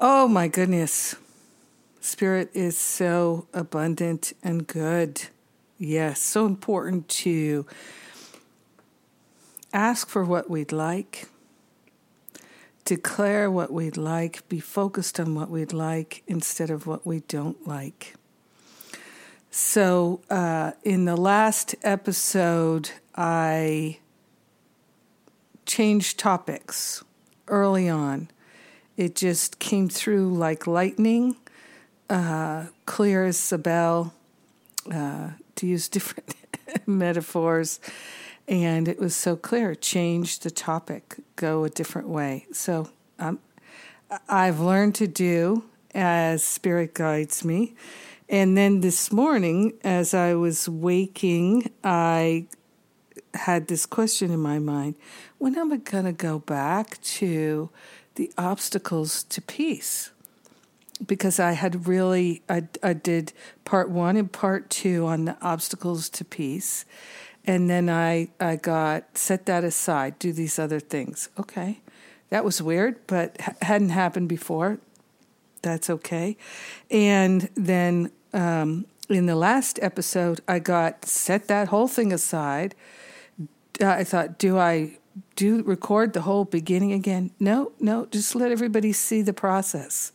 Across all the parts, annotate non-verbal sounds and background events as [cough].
oh my goodness. Spirit is so abundant and good. Yes, so important to ask for what we'd like, declare what we'd like, be focused on what we'd like instead of what we don't like. So, uh, in the last episode, I changed topics early on. It just came through like lightning, uh, clear as a bell, uh, to use [laughs] different metaphors. And it was so clear change the topic, go a different way. So um, I've learned to do as Spirit guides me. And then this morning, as I was waking, I had this question in my mind when am I going to go back to the obstacles to peace? Because I had really, I, I did part one and part two on the obstacles to peace. And then I, I got, set that aside, do these other things. Okay. That was weird, but hadn't happened before. That's okay. And then um, in the last episode, I got, set that whole thing aside I thought, do I do record the whole beginning again? No, no, just let everybody see the process.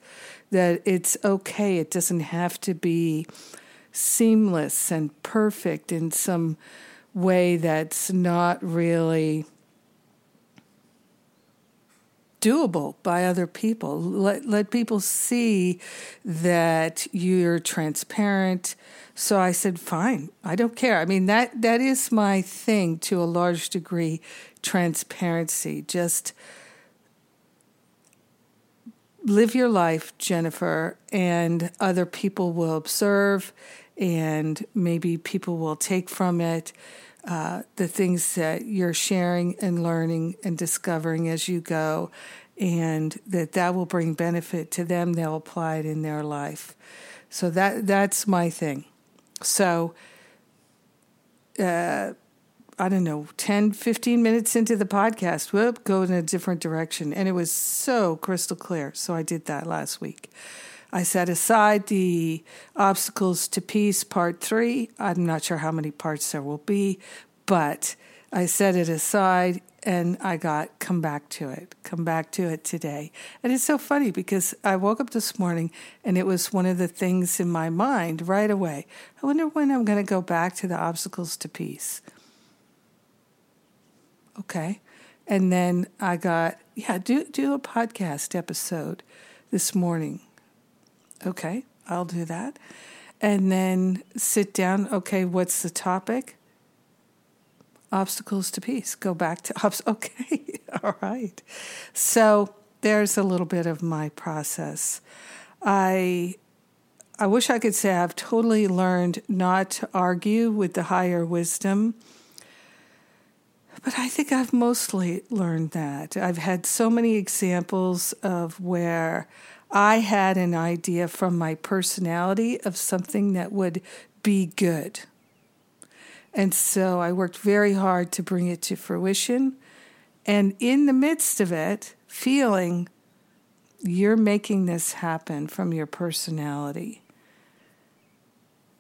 That it's okay. It doesn't have to be seamless and perfect in some way that's not really doable by other people. Let let people see that you're transparent. So I said, "Fine, I don't care." I mean that that is my thing to a large degree, transparency. Just live your life, Jennifer, and other people will observe and maybe people will take from it uh, the things that you're sharing and learning and discovering as you go, and that that will bring benefit to them. They'll apply it in their life. So that that's my thing. So, uh, I don't know, 10, 15 minutes into the podcast, whoop, go in a different direction. And it was so crystal clear. So I did that last week. I set aside the Obstacles to Peace Part 3. I'm not sure how many parts there will be, but I set it aside and I got come back to it, come back to it today. And it's so funny because I woke up this morning and it was one of the things in my mind right away. I wonder when I'm going to go back to the obstacles to peace. Okay. And then I got, yeah, do do a podcast episode this morning Okay, I'll do that. And then sit down. Okay, what's the topic? Obstacles to peace. Go back to [laughs] obs. Okay, [laughs] all right. So there's a little bit of my process. I I wish I could say I've totally learned not to argue with the higher wisdom. But I think I've mostly learned that. I've had so many examples of where I had an idea from my personality of something that would be good. And so I worked very hard to bring it to fruition. And in the midst of it, feeling you're making this happen from your personality.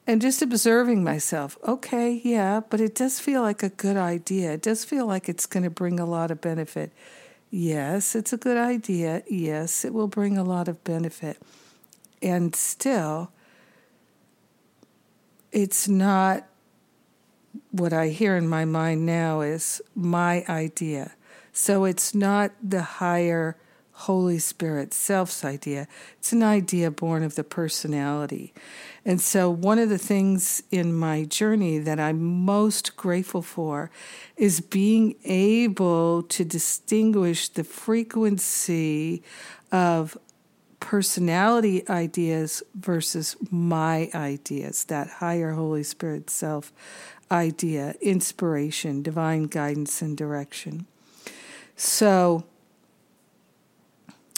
And just observing myself. Okay, yeah, but it does feel like a good idea. It does feel like it's going to bring a lot of benefit. Yes, it's a good idea. Yes, it will bring a lot of benefit. And still, it's not what I hear in my mind now is my idea. So it's not the higher Holy Spirit self's idea. It's an idea born of the personality. And so, one of the things in my journey that I'm most grateful for is being able to distinguish the frequency of personality ideas versus my ideas, that higher Holy Spirit self idea, inspiration, divine guidance, and direction. So,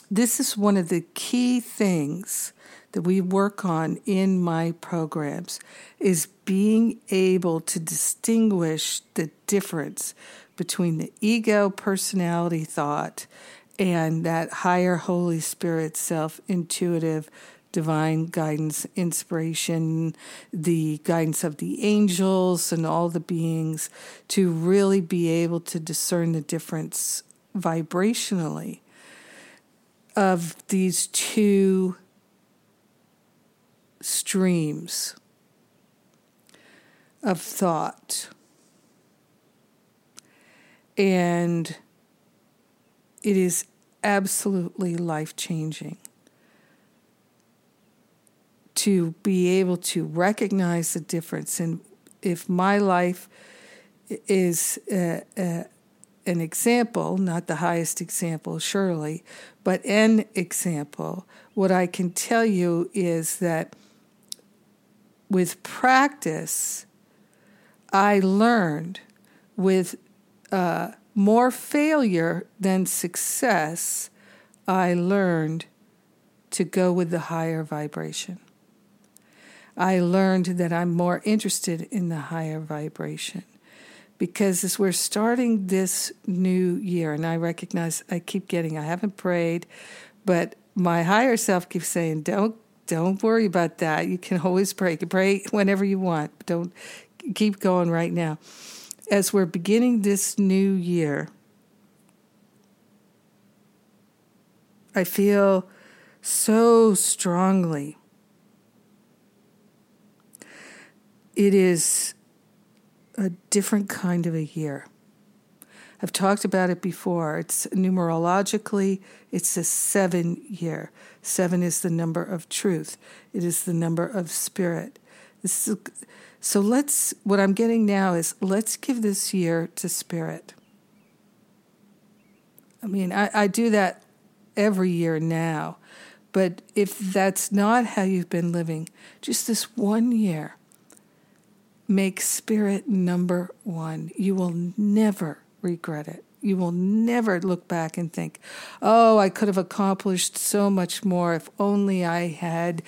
this is one of the key things that we work on in my programs is being able to distinguish the difference between the ego personality thought and that higher holy spirit self intuitive divine guidance inspiration the guidance of the angels and all the beings to really be able to discern the difference vibrationally of these two streams of thought. And it is absolutely life changing to be able to recognize the difference. And if my life is uh, uh, an example, not the highest example, surely, but an example. What I can tell you is that with practice, I learned with uh, more failure than success, I learned to go with the higher vibration. I learned that I'm more interested in the higher vibration because as we're starting this new year, and I recognize I keep getting, I haven't prayed, but my higher self keeps saying, don't don't worry about that. You can always pray. You can pray whenever you want. Don't keep going right now. As we're beginning this new year, I feel so strongly. It is a different kind of a year. I've talked about it before. It's numerologically, it's a seven year. Seven is the number of truth. It is the number of spirit. Is, so let's. What I'm getting now is let's give this year to spirit. I mean, I, I do that every year now, but if that's not how you've been living, just this one year, Make spirit number one. You will never regret it. You will never look back and think, oh, I could have accomplished so much more if only I had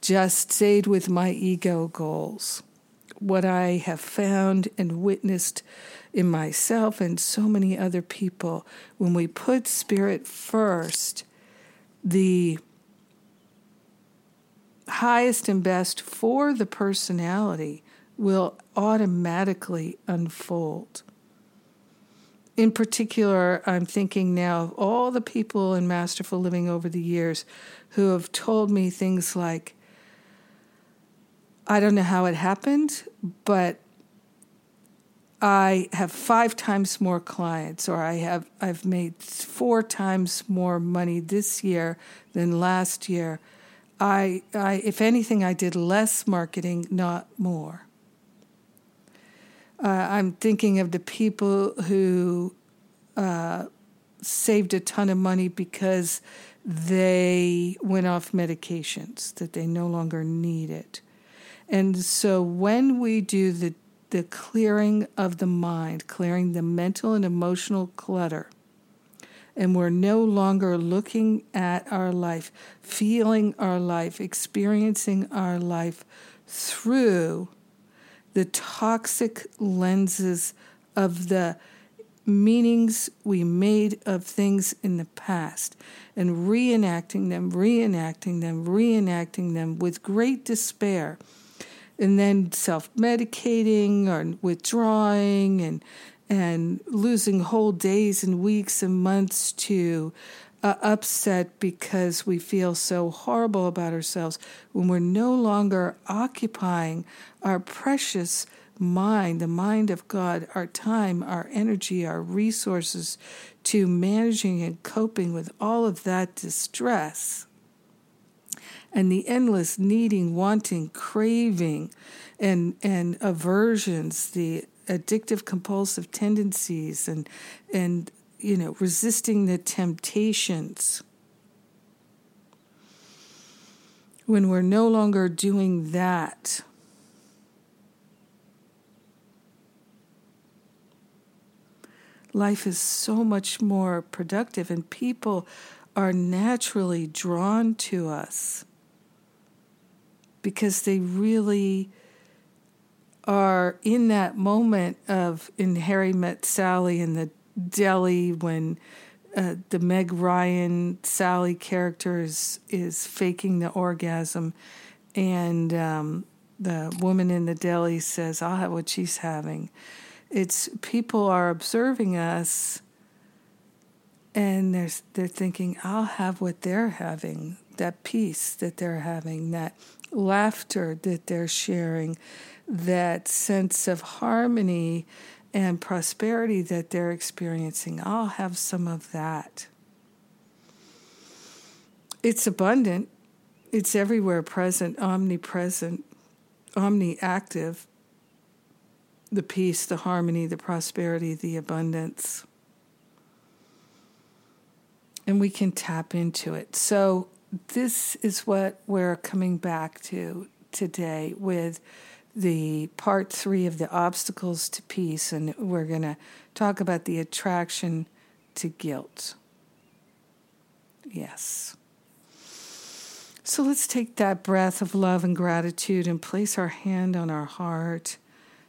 just stayed with my ego goals. What I have found and witnessed in myself and so many other people, when we put spirit first, the highest and best for the personality will automatically unfold. In particular, I'm thinking now of all the people in Masterful Living over the years who have told me things like, I don't know how it happened, but I have five times more clients, or I have I've made four times more money this year than last year. I, I if anything, I did less marketing, not more. Uh, I'm thinking of the people who uh, saved a ton of money because they went off medications that they no longer needed. And so when we do the, the clearing of the mind, clearing the mental and emotional clutter, and we're no longer looking at our life, feeling our life, experiencing our life through the toxic lenses of the meanings we made of things in the past and reenacting them, reenacting them, reenacting them with great despair. and then self medicating or withdrawing and and losing whole days and weeks and months to uh, upset because we feel so horrible about ourselves when we're no longer occupying our precious mind, the mind of God, our time, our energy, our resources to managing and coping with all of that distress and the endless needing, wanting, craving, and and aversions, the addictive compulsive tendencies and and you know resisting the temptations when we're no longer doing that. Life is so much more productive and people are naturally drawn to us because they really are in that moment of in Harry met Sally in the deli when uh, the Meg Ryan Sally character is, is faking the orgasm, and um, the woman in the deli says, "I'll have what she's having." It's people are observing us, and they're they're thinking, "I'll have what they're having." That peace that they're having, that laughter that they're sharing, that sense of harmony and prosperity that they're experiencing. I'll have some of that. It's abundant, it's everywhere present, omnipresent, omniactive. The peace, the harmony, the prosperity, the abundance. And we can tap into it. So, this is what we're coming back to today with the part three of the obstacles to peace, and we're going to talk about the attraction to guilt. Yes. So let's take that breath of love and gratitude and place our hand on our heart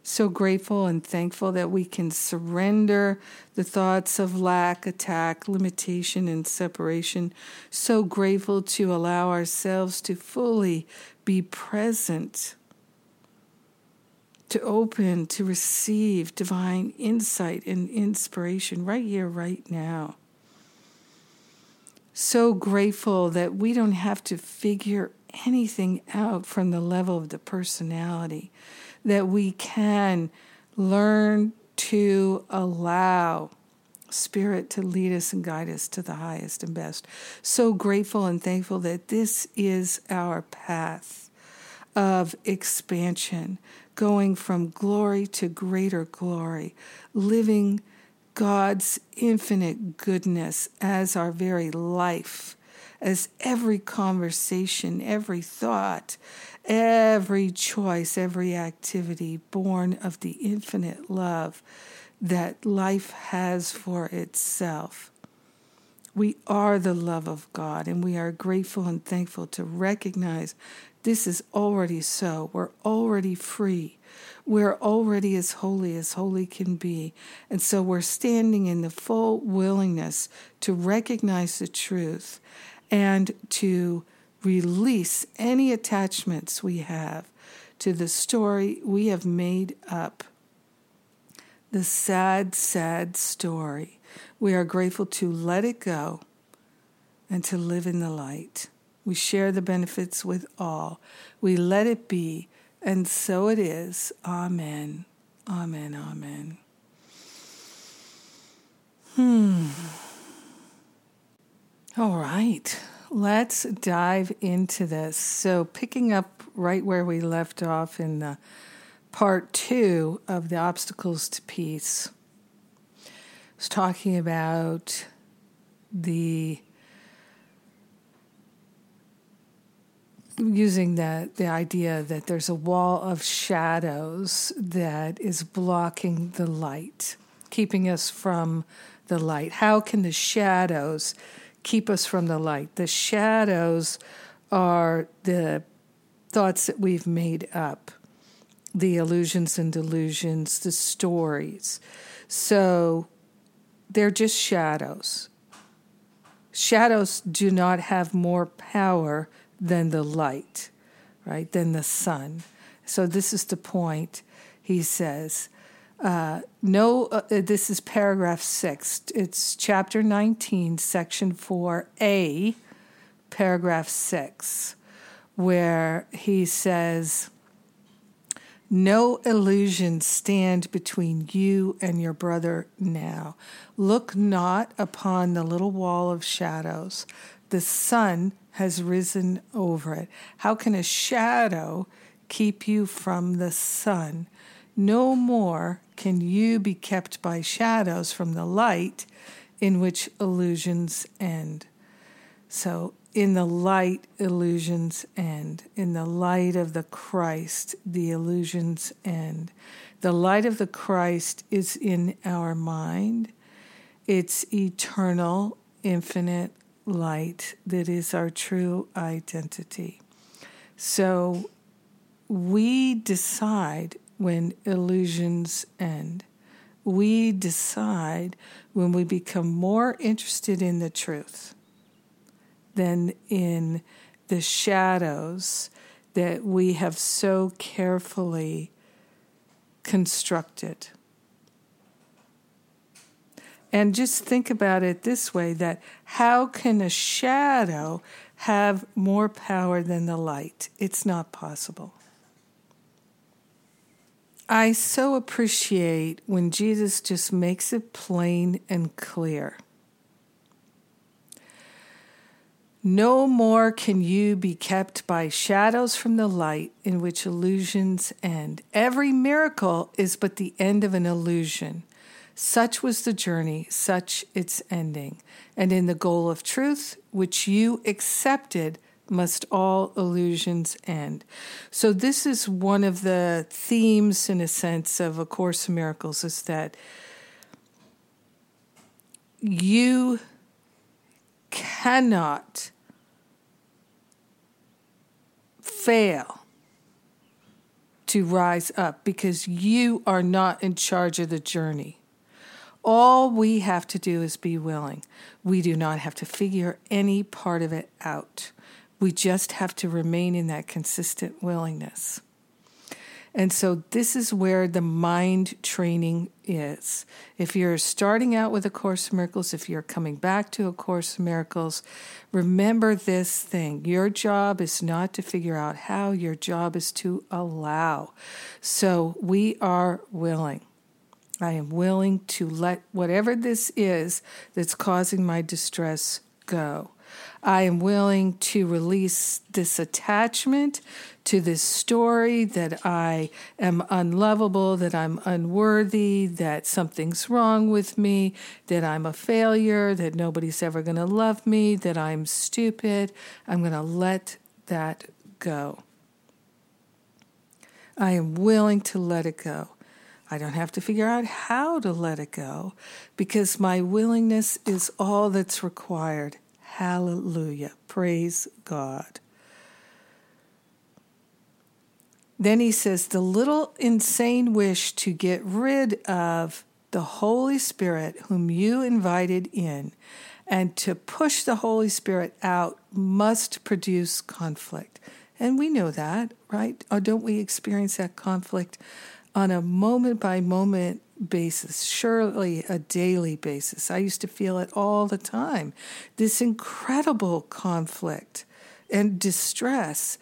so grateful and thankful that we can surrender the thoughts of lack, attack, limitation, and separation. So grateful to allow ourselves to fully be present, to open, to receive divine insight and inspiration right here, right now. So grateful that we don't have to figure anything out from the level of the personality that we can learn to allow Spirit to lead us and guide us to the highest and best. So grateful and thankful that this is our path of expansion, going from glory to greater glory, living God's infinite goodness as our very life, as every conversation, every thought, every choice, every activity born of the infinite love that life has for itself. We are the love of God, and we are grateful and thankful to recognize this is already so. We're already free. We're already as holy as holy can be. And so we're standing in the full willingness to recognize the truth and to release any attachments we have to the story we have made up. The sad, sad story. We are grateful to let it go and to live in the light. We share the benefits with all. We let it be, and so it is. Amen. Amen. Amen. Hmm. All right let's dive into this. So, picking up right where we left off in the part two of the obstacles to peace, I was talking about the using the the idea that there's a wall of shadows that is blocking the light, keeping us from the light. How can the shadows keep us from the light. The shadows are the thoughts that we've made up, the illusions and delusions, the stories. So they're just shadows. Shadows do not have more power than the light, right? Than the sun. So this is the point. He says, uh, no, uh, this is paragraph six. It's chapter 19, section 4a, paragraph six, where he says, no illusions stand between you and your brother now. Look not upon the little wall of shadows. The sun has risen over it. How can a shadow keep you from the sun? No more can you be kept by shadows from the light in which illusions end. So in the light, illusions end. In the light of the Christ, the illusions end. The light of the Christ is in our mind. It's eternal, infinite light that is our true identity. So we decide when illusions end. We decide when we become more interested in the truth than in the shadows that we have so carefully constructed. And just think about it this way that how can a shadow have more power than the light? It's not possible. I so appreciate when Jesus just makes it plain and clear. No more can you be kept by shadows from the light in which illusions end. Every miracle is but the end of an illusion. Such was the journey, such its ending. And in the goal of truth, which you accepted, must all illusions end. So, this is one of the themes, in a sense, of A Course in Miracles is that you cannot fail to rise up because you are not in charge of the journey. All we have to do is be willing. We do not have to figure any part of it out. We just have to remain in that consistent willingness. And so, this is where the mind training is. If you're starting out with A Course in Miracles, if you're coming back to A Course in Miracles, remember this thing. Your job is not to figure out how, your job is to allow. So, we are willing. I am willing to let whatever this is that's causing my distress go. I am willing to release this attachment to this story that I am unlovable, that I'm unworthy, that something's wrong with me, that I'm a failure, that nobody's ever going to love me, that I'm stupid. I'm going to let that go. I am willing to let it go. I don't have to figure out how to let it go because my willingness is all that's required. Hallelujah. Praise God. Then he says, the little insane wish to get rid of the Holy Spirit, whom you invited in, and to push the Holy Spirit out must produce conflict. And we know that, right? Or don't we experience that conflict on a moment by moment basis, surely a daily basis? I used to feel it all the time. This incredible conflict and distress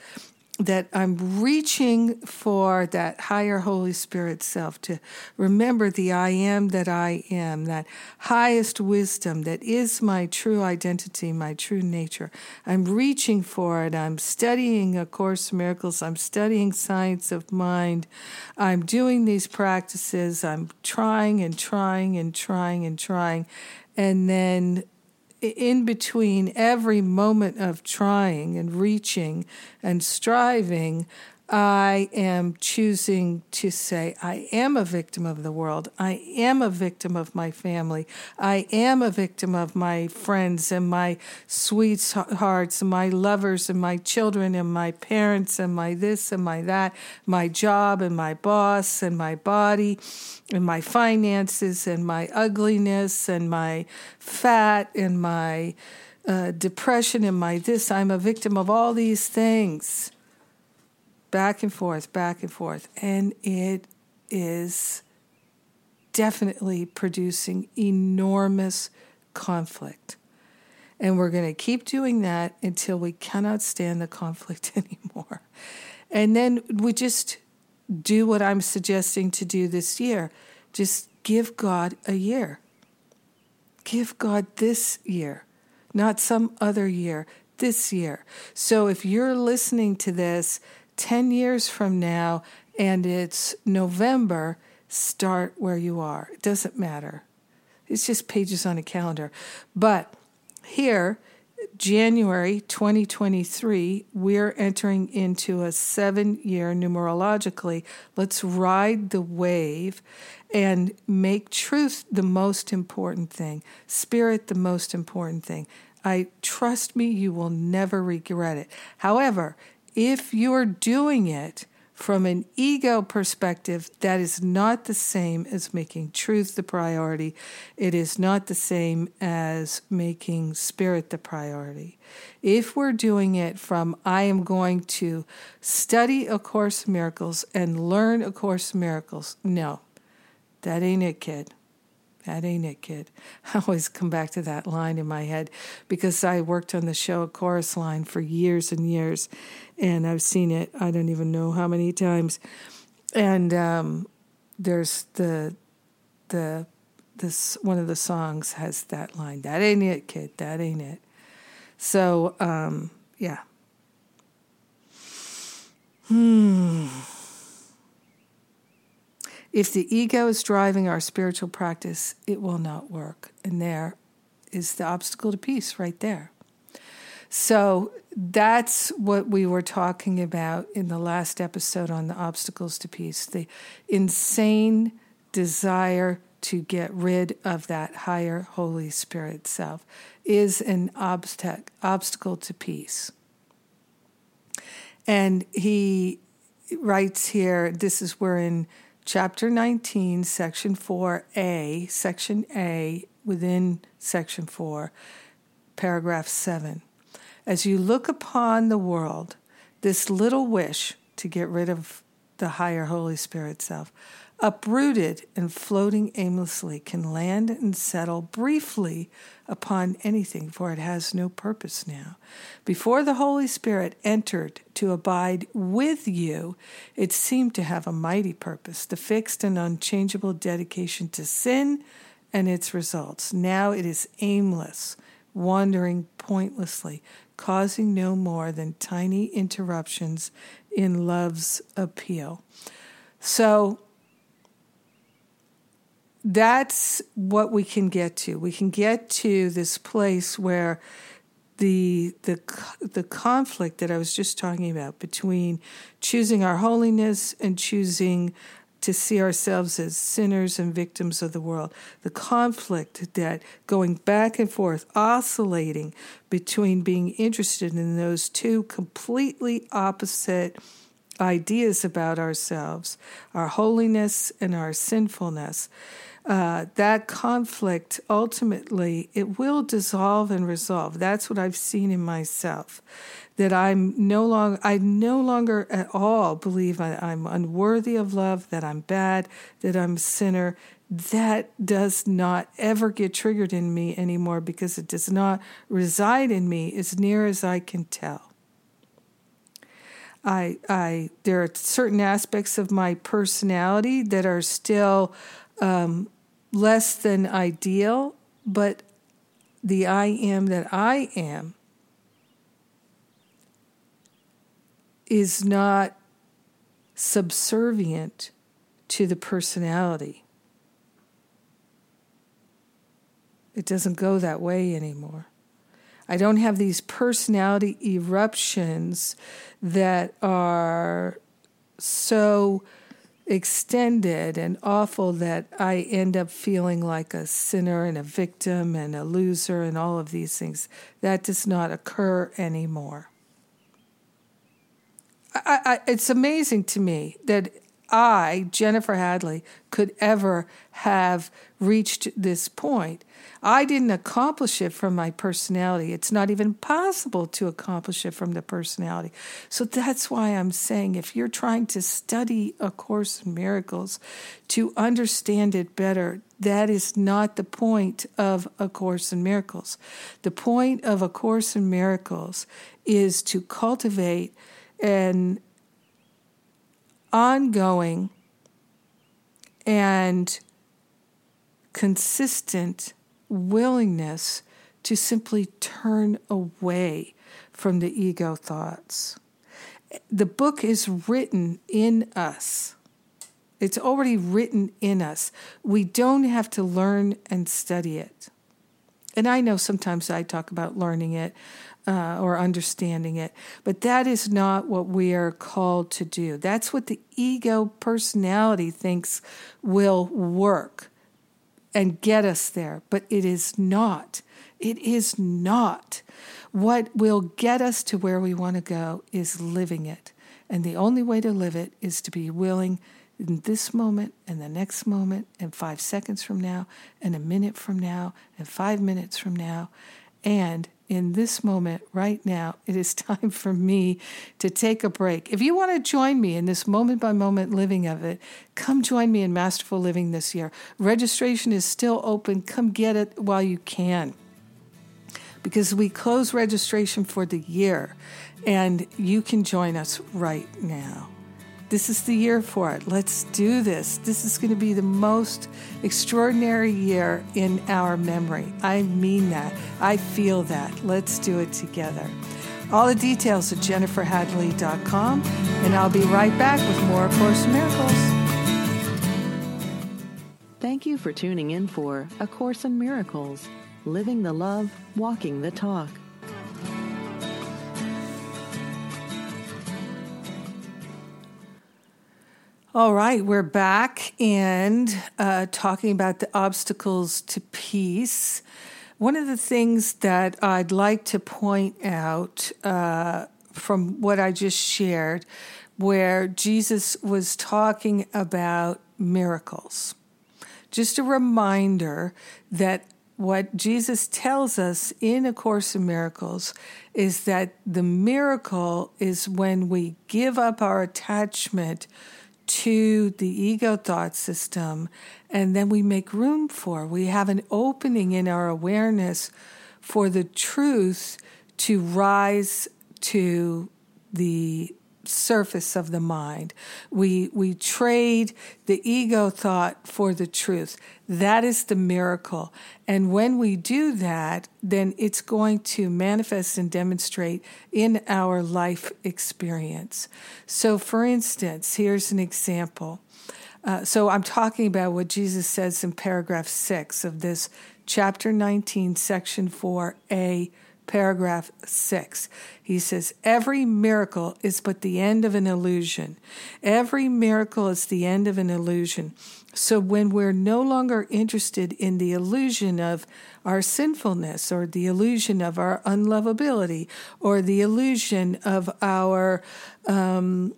that I'm reaching for that higher Holy Spirit self to remember the I am that I am, that highest wisdom that is my true identity, my true nature. I'm reaching for it. I'm studying A Course in Miracles. I'm studying science of mind. I'm doing these practices. I'm trying and trying and trying and trying. And then in between every moment of trying and reaching and striving, I am choosing to say, I am a victim of the world. I am a victim of my family. I am a victim of my friends and my sweethearts and my lovers and my children and my parents and my this and my that, my job and my boss and my body and my finances and my ugliness and my fat and my uh, depression and my this. I'm a victim of all these things. Back and forth, back and forth. And it is definitely producing enormous conflict. And we're going to keep doing that until we cannot stand the conflict [laughs] anymore. And then we just do what I'm suggesting to do this year. Just give God a year. Give God this year, not some other year, this year. So if you're listening to this 10 years from now and it's November, start where you are. It doesn't matter. It's just pages on a calendar. But here, January 2023, we're entering into a seven year numerologically. Let's ride the wave and make truth the most important thing, spirit the most important thing. I trust me, you will never regret it. However, if you're doing it from an ego perspective, that is not the same as making truth the priority. It is not the same as making spirit the priority. If we're doing it from, I am going to study A Course Miracles and learn A Course Miracles, no, that ain't it, kid. That ain't it, kid. [laughs] I always come back to that line in my head because I worked on the show, chorus line, for years and years, and I've seen it. I don't even know how many times. And um, there's the the this one of the songs has that line. That ain't it, kid. That ain't it. So um, yeah. Hmm. If the ego is driving our spiritual practice, it will not work. And there is the obstacle to peace right there. So that's what we were talking about in the last episode on the obstacles to peace the insane desire to get rid of that higher Holy Spirit self is an obstac- obstacle to peace. And he writes here this is where in chapter 19, section 4a, section A within section 4, paragraph 7. As you look upon the world, this little wish to get rid of the higher Holy Spirit self, uprooted and floating aimlessly, can land and settle briefly upon anything, for it has no purpose now. Before the Holy Spirit entered to abide with you, it seemed to have a mighty purpose, the fixed and unchangeable dedication to sin and its results. Now it is aimless, wandering pointlessly, causing no more than tiny interruptions in love's appeal. So, that's what we can get to. We can get to this place where the the the conflict that I was just talking about between choosing our holiness and choosing to see ourselves as sinners and victims of the world. The conflict that going back and forth, oscillating between being interested in those two completely opposite ideas about ourselves, our holiness and our sinfulness uh, that conflict ultimately it will dissolve and resolve. That's what I've seen in myself. That I'm no longer, I no longer at all believe I, I'm unworthy of love, that I'm bad, that I'm a sinner. That does not ever get triggered in me anymore because it does not reside in me as near as I can tell. I, I, there are certain aspects of my personality that are still um, less than ideal, but the I am that I am is not subservient to the personality. It doesn't go that way anymore. I don't have these personality eruptions that are so extended and awful that I end up feeling like a sinner and a victim and a loser and all of these things. That does not occur anymore. I, I, it's amazing to me that I, Jennifer Hadley, could ever have reached this point. I didn't accomplish it from my personality. It's not even possible to accomplish it from the personality. So that's why I'm saying if you're trying to study A Course in Miracles to understand it better, that is not the point of A Course in Miracles. The point of A Course in Miracles is to cultivate an ongoing and consistent willingness to simply turn away from the ego thoughts. The book is written in us. It's already written in us. We don't have to learn and study it. And I know sometimes I talk about learning it uh, or understanding it, but that is not what we are called to do. That's what the ego personality thinks will work and get us there, but it is not. It is not. What will get us to where we want to go is living it. And the only way to live it is to be willing in this moment and the next moment and five seconds from now and a minute from now and five minutes from now and in this moment, right now, it is time for me to take a break. If you want to join me in this moment by moment living of it, come join me in Masterful Living this year. Registration is still open. Come get it while you can. Because we close registration for the year, and you can join us right now. This is the year for it. Let's do this. This is going to be the most extraordinary year in our memory. I mean that. I feel that. Let's do it together. All the details at jenniferhadley.com, and I'll be right back with more of Course in Miracles. Thank you for tuning in for A Course in Miracles Living the Love, Walking the Talk. All right, we're back and uh, talking about the obstacles to peace. One of the things that I'd like to point out uh, from what I just shared, where Jesus was talking about miracles. Just a reminder that what Jesus tells us in A Course in Miracles is that the miracle is when we give up our attachment to the ego thought system, and then we make room for. We have an opening in our awareness for the truth to rise to the surface of the mind. We we trade the ego thought for the truth. That is the miracle. And when we do that, then it's going to manifest and demonstrate in our life experience. So for instance, here's an example. Uh, so I'm talking about what Jesus says in paragraph 6 of this chapter 19 section 4a paragraph 6. He says, Every miracle is but the end of an illusion. Every miracle is the end of an illusion. So when we're no longer interested in the illusion of our sinfulness or the illusion of our unlovability or the illusion of our um,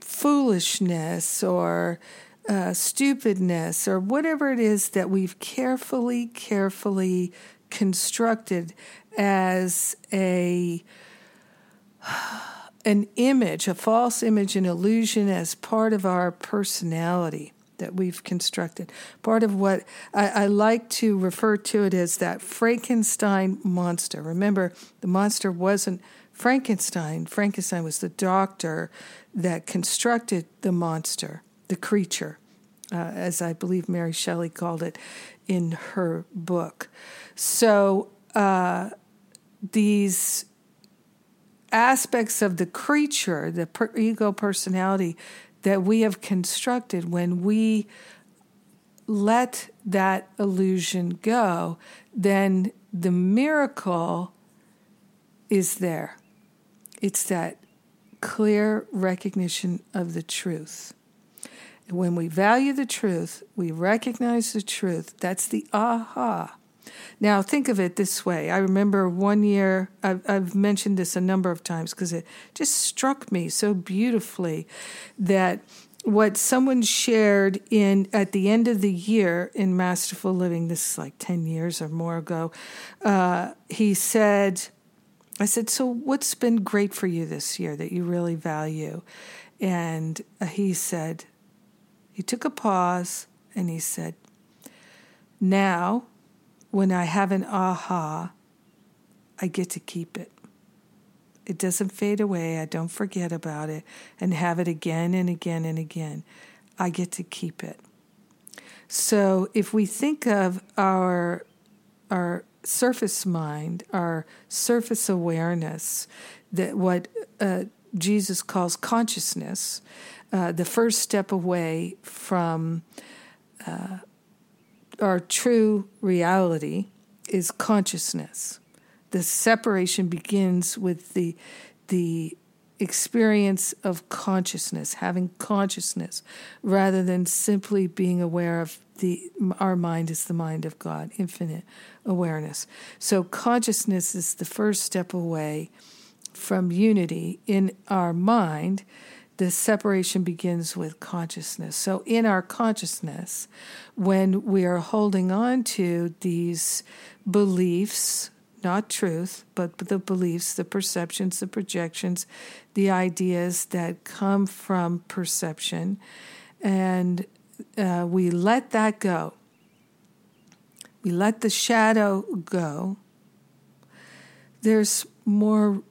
foolishness or uh, stupidness or whatever it is that we've carefully, carefully constructed as a an image, a false image, an illusion as part of our personality that we've constructed. Part of what I, I, like to refer to it as that Frankenstein monster. Remember, the monster wasn't Frankenstein. Frankenstein was the doctor that constructed the monster, the creature, uh, as I believe Mary Shelley called it in her book. So, uh, these aspects of the creature, the per- ego personality that we have constructed, when we let that illusion go, then the miracle is there. It's that clear recognition of the truth. When we value the truth, we recognize the truth. That's the aha. Now, think of it this way. I remember one year, I've, I've mentioned this a number of times because it just struck me so beautifully that what someone shared in at the end of the year in Masterful Living. This is like ten years or more ago. Uh, he said, "I said, so what's been great for you this year that you really value?" And uh, he said, he took a pause and he said, "Now, when I have an aha, I get to keep it." It doesn't fade away. I don't forget about it and have it again and again and again. I get to keep it. So if we think of our our surface mind, our surface awareness, that what uh, Jesus calls consciousness, uh, the first step away from uh, our true reality is consciousness the separation begins with the the experience of consciousness, having consciousness, rather than simply being aware of the our mind is the mind of God, infinite awareness. So consciousness is the first step away from unity in our mind. The separation begins with consciousness. So, in our consciousness, when we are holding on to these beliefs, not truth, but the beliefs, the perceptions, the projections, the ideas that come from perception. And uh, we let that go. We let the shadow go. There's more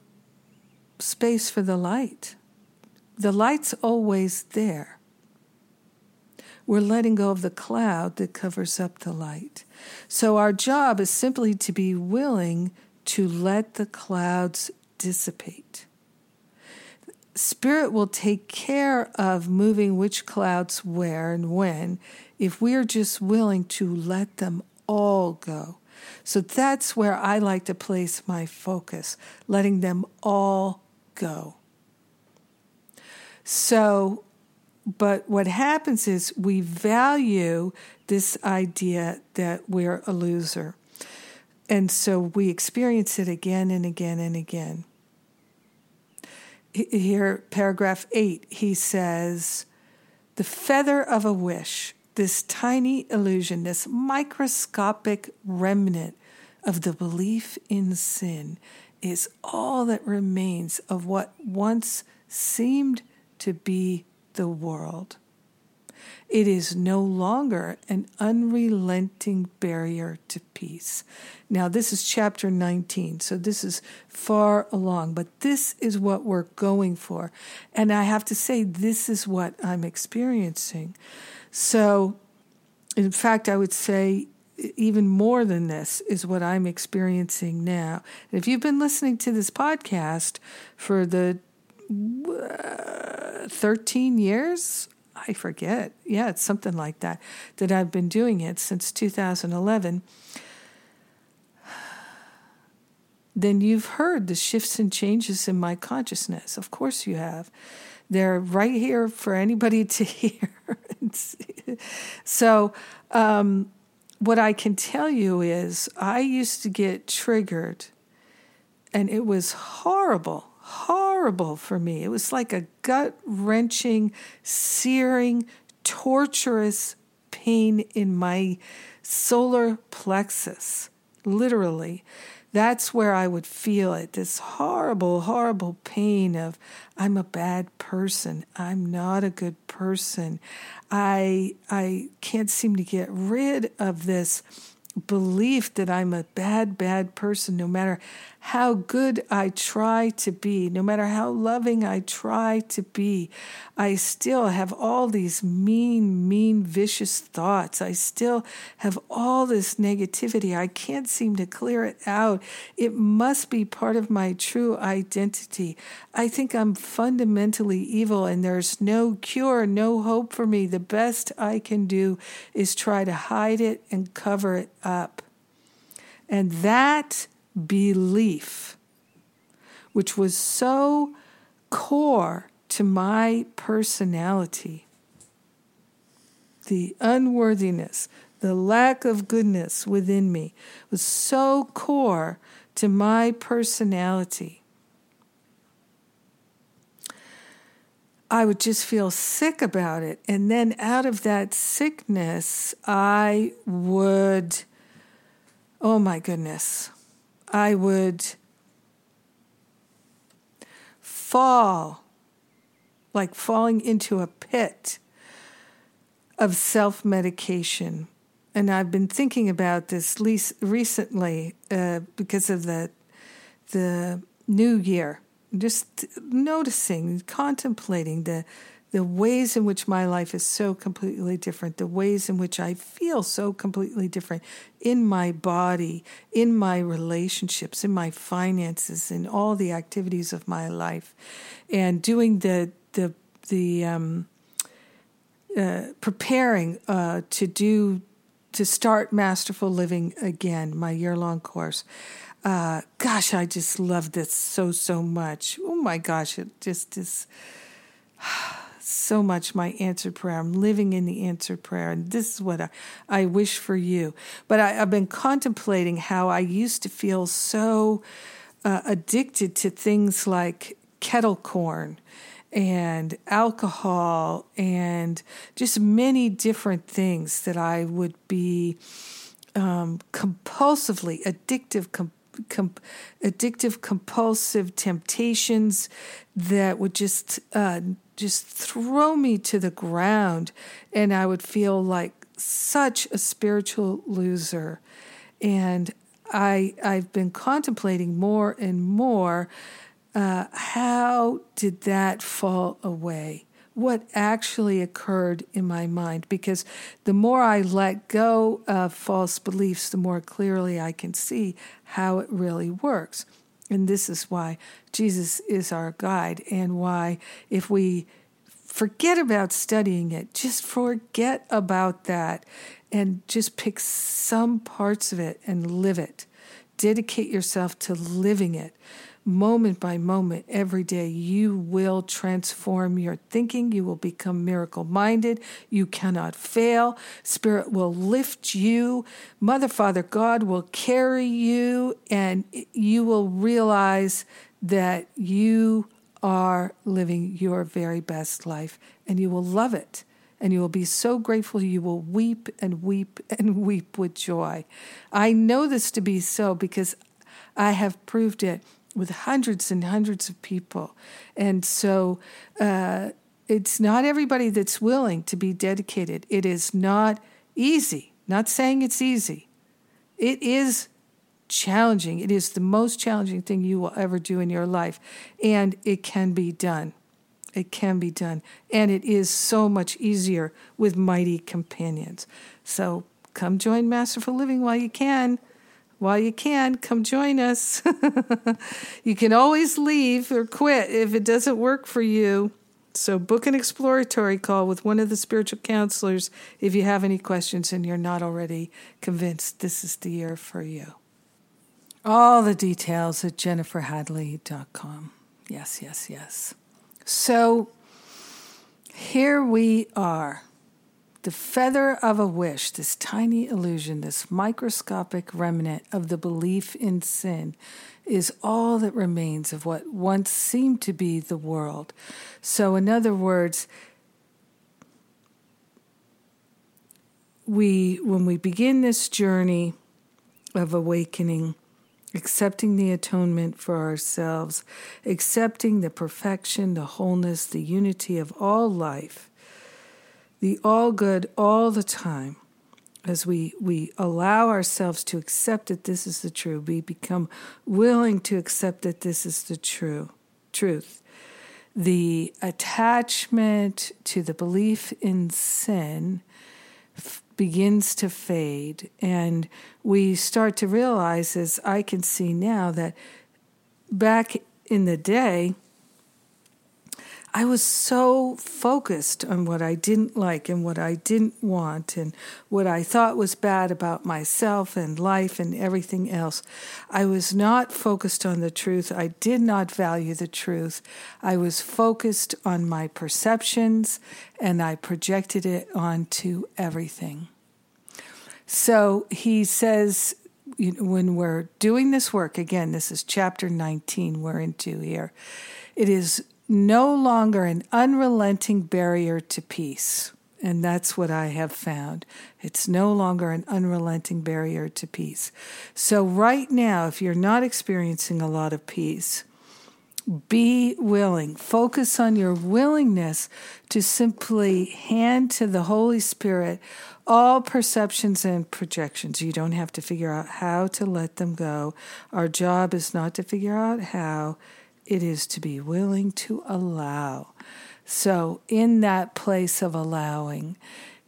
space for the light. The light's always there. We're letting go of the cloud that covers up the light. So our job is simply to be willing to let the clouds dissipate. Spirit will take care of moving which clouds where and when if we are just willing to let them all go. So that's where I like to place my focus, letting them all go. So but what happens is we value this idea that we're a loser. And so we experience it again and again and again. Here, paragraph eight, he says, The feather of a wish, this tiny illusion, this microscopic remnant of the belief in sin, is all that remains of what once seemed to be the world. It is no longer an unrelenting barrier to peace. Now, this is chapter 19, so this is far along, but this is what we're going for. And I have to say, this is what I'm experiencing. So, in fact, I would say even more than this is what I'm experiencing now. If you've been listening to this podcast for the 13 years. I forget. Yeah, it's something like that, that I've been doing it since 2011. Then you've heard the shifts and changes in my consciousness. Of course, you have. They're right here for anybody [laughs] to hear. so, um, what I can tell you is, I used to get triggered, and it was horrible horrible for me. It was like a gut wrenching, searing, torturous pain in my solar plexus, literally. That's where I would feel it this horrible, horrible pain of I'm a bad person. I'm not a good person. I, I can't seem to get rid of this belief that I'm a bad, bad person, no matter how good I try to be, no matter how loving I try to be, I still have all these mean, mean, vicious thoughts. I still have all this negativity. I can't seem to clear it out. It must be part of my true identity. I think I'm fundamentally evil and there's no cure, no hope for me. The best I can do is try to hide it and cover it up. And that belief, which was so core to my personality. The unworthiness, the lack of goodness within me was so core to my personality. I would just feel sick about it. And then out of that sickness, I would, oh my goodness, I would fall, like falling into a pit of self medication. And I've been thinking about this recently uh, because of the the new year just noticing, contemplating the the ways in which my life is so completely different, the ways in which I feel so completely different in my body, in my relationships, in my finances, in all the activities of my life, and doing the the the um, uh, preparing uh, to do to start masterful living again, my year long course. Uh, gosh, I just love this so, so much. Oh my gosh, it just is [sighs] [sighs] so much my answered prayer. I'm living in the answered prayer, and this is what I, I wish for you. But I, have been contemplating how I used to feel so uh, addicted to things like kettle corn and alcohol and just many different things that I would be um, compulsively addictive, com- addictive, compulsive temptations that would just uh, just throw me to the ground, and I would feel like such a spiritual loser. And I I've been contemplating more and more. Uh, how did that fall away? what actually occurred in my mind because the more I let go of false beliefs, the more clearly I can see how it really works. And this is why Jesus is our guide, and why if we forget about studying it, just forget about that and just pick some parts of it and live it. Dedicate yourself to living it moment by moment, every day, you will transform your thinking. You will become miracle minded. You cannot fail. Spirit will lift you. Mother, Father, God will carry you, and you will realize that you are living your very best life, and you will love it. And you will be so grateful, you will weep and weep [laughs] and weep with joy. I know this to be so because I have proved it with hundreds and hundreds of people. And so uh, it's not everybody that's willing to be dedicated. It is not easy. Not saying it's easy. It is challenging. It is the most challenging thing you will ever do in your life. And it can be done. It can be done. And it is so much easier with mighty companions. So come join Masterful Living while you can while you can, come join us. [laughs] you can always leave or quit if it doesn't work for you. So, book an exploratory call with one of the spiritual counselors if you have any questions and you're not already convinced this is the year for you. All the details at jenniferhadley.com. Yes, yes, yes. So, here we are the feather of a wish, this tiny illusion, this microscopic remnant of the belief in sin, is all that remains of what once seemed to be the world. So, in other words, we when we begin this journey of awakening accepting the atonement for ourselves accepting the perfection the wholeness the unity of all life the all good all the time as we, we allow ourselves to accept that this is the truth, we become willing to accept that this is the true truth. The attachment to the belief in sin f- begins to fade, and we start to realize, as I can see now, that back in the day, I was so focused on what I didn't like and what I didn't want and what I thought was bad about myself and life and everything else. I was not focused on the truth. I did not value the truth. I was focused on my perceptions and I projected it onto everything. So he says, when we're doing this work, again, this is chapter 19 we're into here, it is no longer an unrelenting barrier to peace. And that's what I have found. It's no longer an unrelenting barrier to peace. So, right now, if you're not experiencing a lot of peace, be willing. Focus on your willingness to simply hand to the Holy Spirit all perceptions and projections. You don't have to figure out how to let them go. Our job is not to figure out how, it is to be willing to allow. So, in that place of allowing,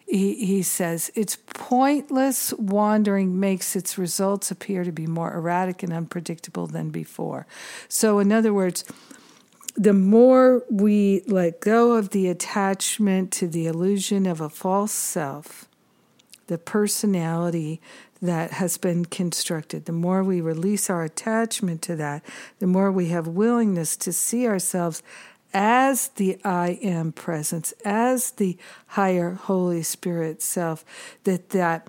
he, he says, it's pointless wandering makes its results appear to be more erratic and unpredictable than before. So, in other words, the more we let go of the attachment to the illusion of a false self, the personality that has been constructed, the more we release our attachment to that, the more we have willingness to see ourselves as the I am presence, as the higher Holy Spirit self, that that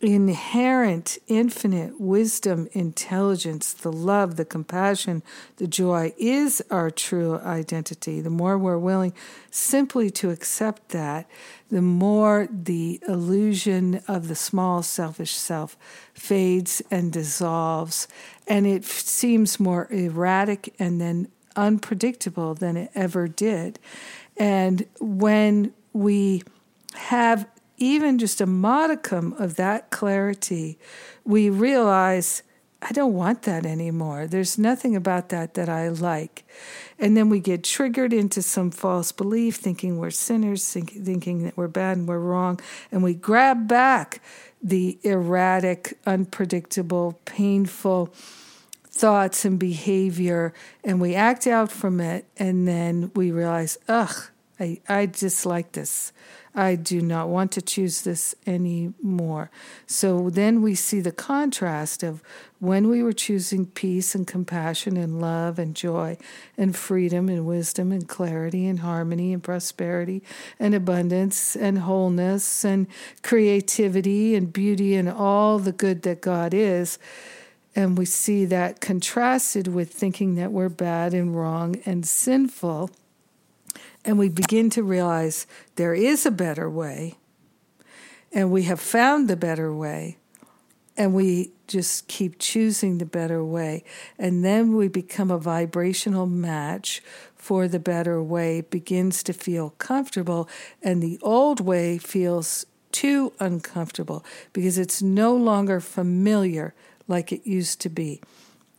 inherent infinite wisdom, intelligence, the love, the compassion, the joy is our true identity. The more we're willing simply to accept that, the more the illusion of the small selfish self fades and dissolves, and it seems more erratic and then unpredictable than it ever did. And when we have even just a modicum of that clarity, we realize I don't want that anymore. There's nothing about that that I like. And then we get triggered into some false belief, thinking we're sinners, think, thinking that we're bad and we're wrong. And we grab back the erratic, unpredictable, painful thoughts and behavior and we act out from it and then we realize ugh I, I dislike this i do not want to choose this anymore so then we see the contrast of when we were choosing peace and compassion and love and joy and freedom and wisdom and clarity and harmony and prosperity and abundance and wholeness and creativity and beauty and all the good that god is and we see that contrasted with thinking that we're bad and wrong and sinful. And we begin to realize there is a better way. And we have found the better way. And we just keep choosing the better way. And then we become a vibrational match for the better way, it begins to feel comfortable. And the old way feels too uncomfortable because it's no longer familiar like it used to be.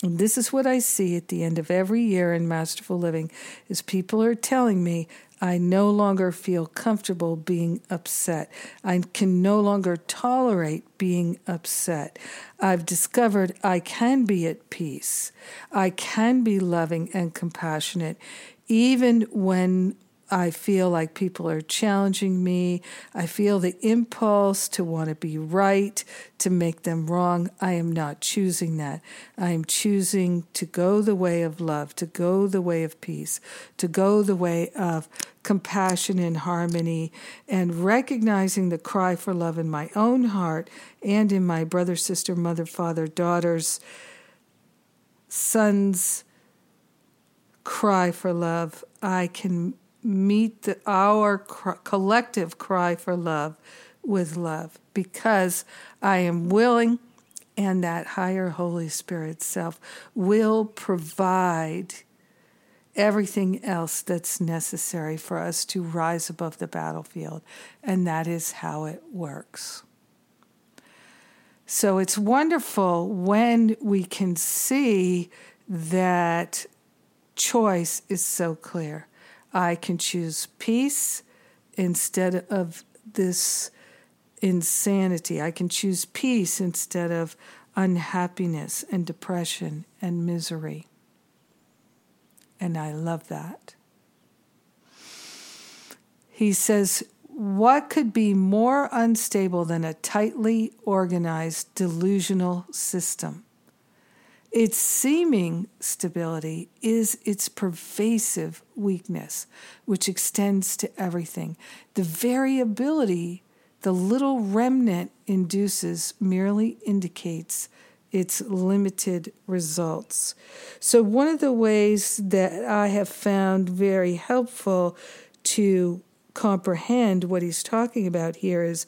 And this is what I see at the end of every year in Masterful Living is people are telling me I no longer feel comfortable being upset. I can no longer tolerate being upset. I've discovered I can be at peace. I can be loving and compassionate even when I feel like people are challenging me. I feel the impulse to want to be right, to make them wrong. I am not choosing that. I am choosing to go the way of love, to go the way of peace, to go the way of compassion and harmony, and recognizing the cry for love in my own heart and in my brother, sister, mother, father, daughters, sons' cry for love. I can meet the, our collective cry for love with love because I am willing and that higher Holy Spirit self will provide everything else that's necessary for us to rise above the battlefield. And that is how it works. So it's wonderful when we can see that choice is so clear. I can choose peace instead of this insanity. I can choose peace instead of unhappiness and depression and misery. And I love that. He says, What could be more unstable than a tightly organized delusional system? Its seeming stability is its pervasive weakness, which extends to everything. The variability the little remnant induces merely indicates its limited results. So, one of the ways that I have found very helpful to comprehend what he's talking about here is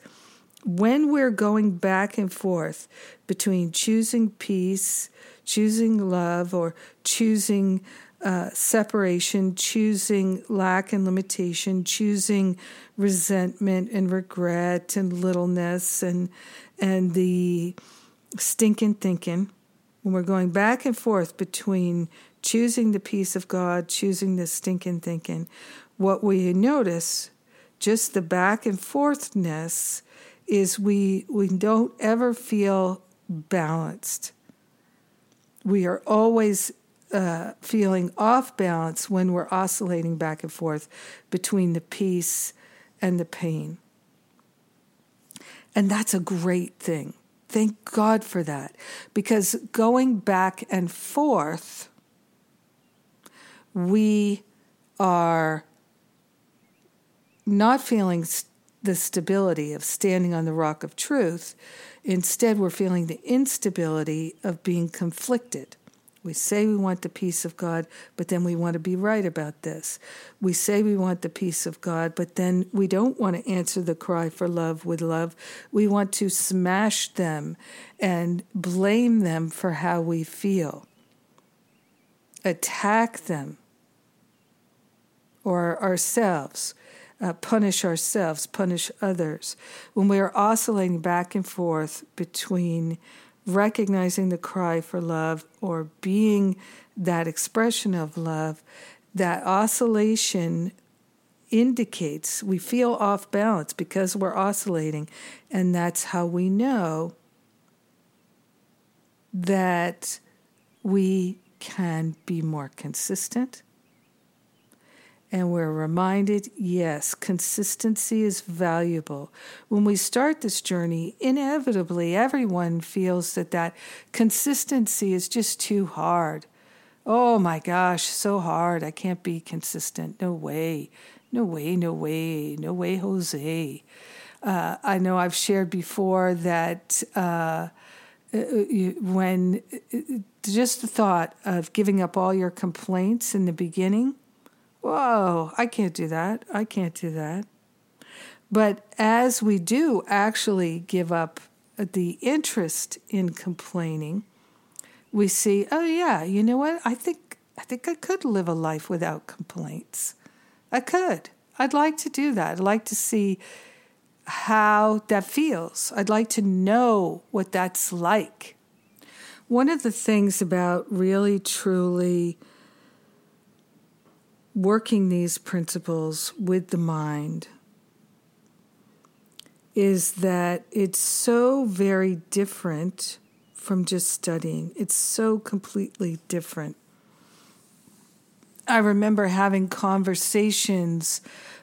when we're going back and forth between choosing peace, choosing love, or choosing uh, separation, choosing lack and limitation, choosing resentment and regret and littleness and and the stinking thinking, when we're going back and forth between choosing the peace of God, choosing the stinking thinking, what we notice, just the back and forthness, is we we don't ever feel balanced. We are always uh, feeling off balance when we're oscillating back and forth between the peace and the pain. And that's a great thing. Thank God for that. Because going back and forth, we are not feeling the stability of standing on the rock of truth. Instead, we're feeling the instability of being conflicted. We say we want the peace of God, but then we want to be right about this. We say we want the peace of God, but then we don't want to answer the cry for love with love. We want to smash them and blame them for how we feel, attack them or ourselves. Uh, punish ourselves, punish others. When we are oscillating back and forth between recognizing the cry for love or being that expression of love, that oscillation indicates we feel off balance because we're oscillating. And that's how we know that we can be more consistent and we're reminded yes, consistency is valuable. When we start this journey, inevitably everyone feels that that consistency is just too hard. Oh my gosh, so hard. I can't be consistent. No way. No way, no way, no way, Jose. Uh, I know I've shared before that uh, uh when uh, just the thought of giving up all your complaints in the beginning whoa, I can't do that. I can't do that. But as we do actually give up the interest in complaining, we see, oh yeah, you know what? I think I think I could live a life without complaints. I could. I'd like to do that. I'd like to see how that feels. I'd like to know what that's like. One of the things about really truly working these principles with the mind is that it's so very different from just studying. It's so completely different. I remember having conversations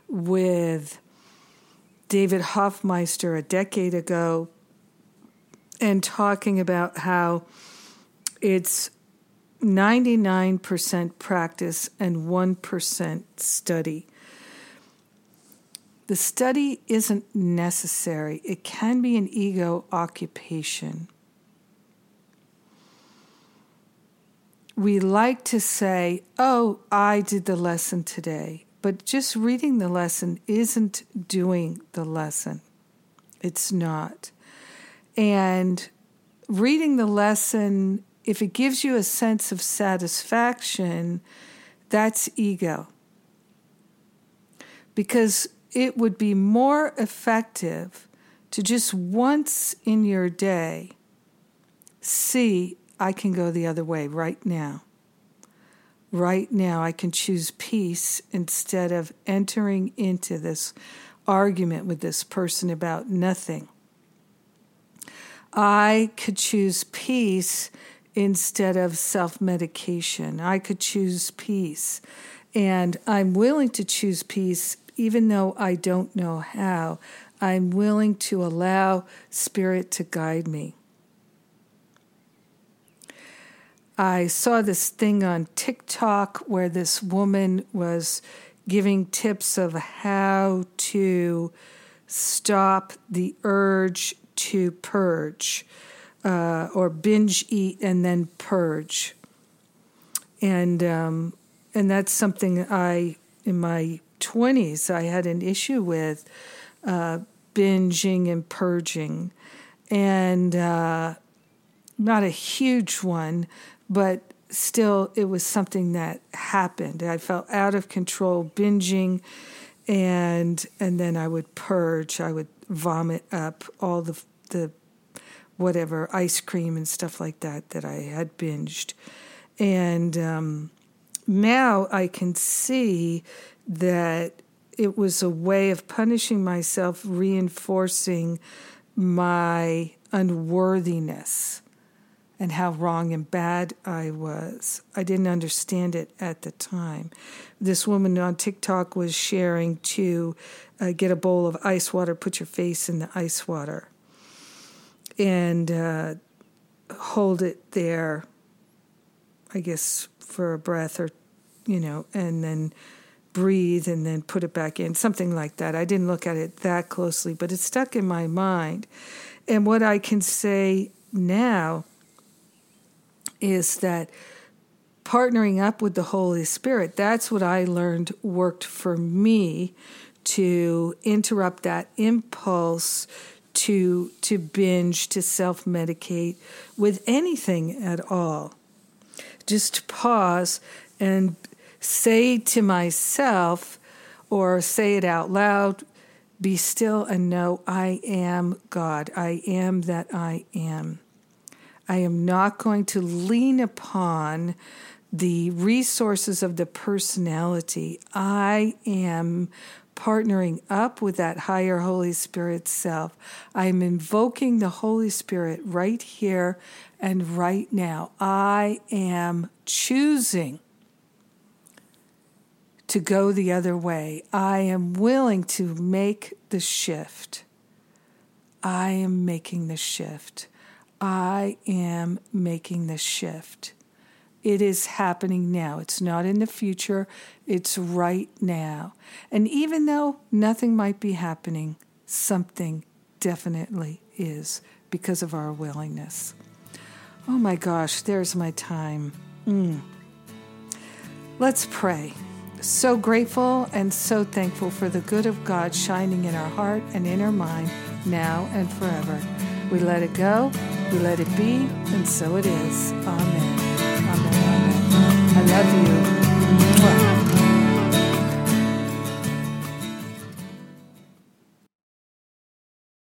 with David Hoffmeister a decade ago and talking about how it's 99% practice and 1% study. The study isn't necessary, it can be an ego occupation. We like to say, Oh, I did the lesson today, but just reading the lesson isn't doing the lesson. It's not. And reading the lesson if it gives you a sense of satisfaction, that's ego. Because it would be more effective to just once in your day see, I can go the other way right now. Right now, I can choose peace instead of entering into this argument with this person about nothing. I could choose peace instead of self medication. I could choose peace. And I'm willing to choose peace even though I don't know how. I'm willing to allow Spirit to guide me. I saw this thing on TikTok where this woman was giving tips of how to stop the urge to purge uh, or binge eat and then purge. And um, and that's something I in my 20s I had an issue with uh, binging and purging, and uh, not a huge one, but still it was something that happened. I felt out of control binging, and and then I would purge. I would vomit up all the the whatever ice cream and stuff like that that I had binged, and um, now I can see that it was a way of punishing myself, reinforcing my unworthiness and how wrong and bad I was. I didn't understand it at the time. This woman on TikTok was sharing to uh, get a bowl of ice water, put your face in the ice water, and uh, hold it there, I guess, for a breath or, you know, and then breathe and then put it back in, something like that. I didn't look at it that closely, but it stuck in my mind. And what I can say now is that partnering up with the Holy Spirit, that's what I learned worked for me to interrupt that impulse to to binge, to self-medicate with anything at all. Just pause and say to myself or say it out loud be still and know I am God. I am that I am. I am not going to lean upon the resources of the personality. I am partnering up with that higher Holy Spirit self. I'm invoking the Holy Spirit right here and right now. I am choosing to go the other way. I am willing to make the shift. I am making the shift. I am making the shift. It is happening now. It's not in the future, it's right now. And even though nothing might be happening, something definitely is because of our willingness. Oh my gosh, there's my time. Mm. Let's pray so grateful and so thankful for the good of God shining in our heart and in our mind now and forever. We let it go, we let it be, and so it is. Amen. Amen. Amen. I love you.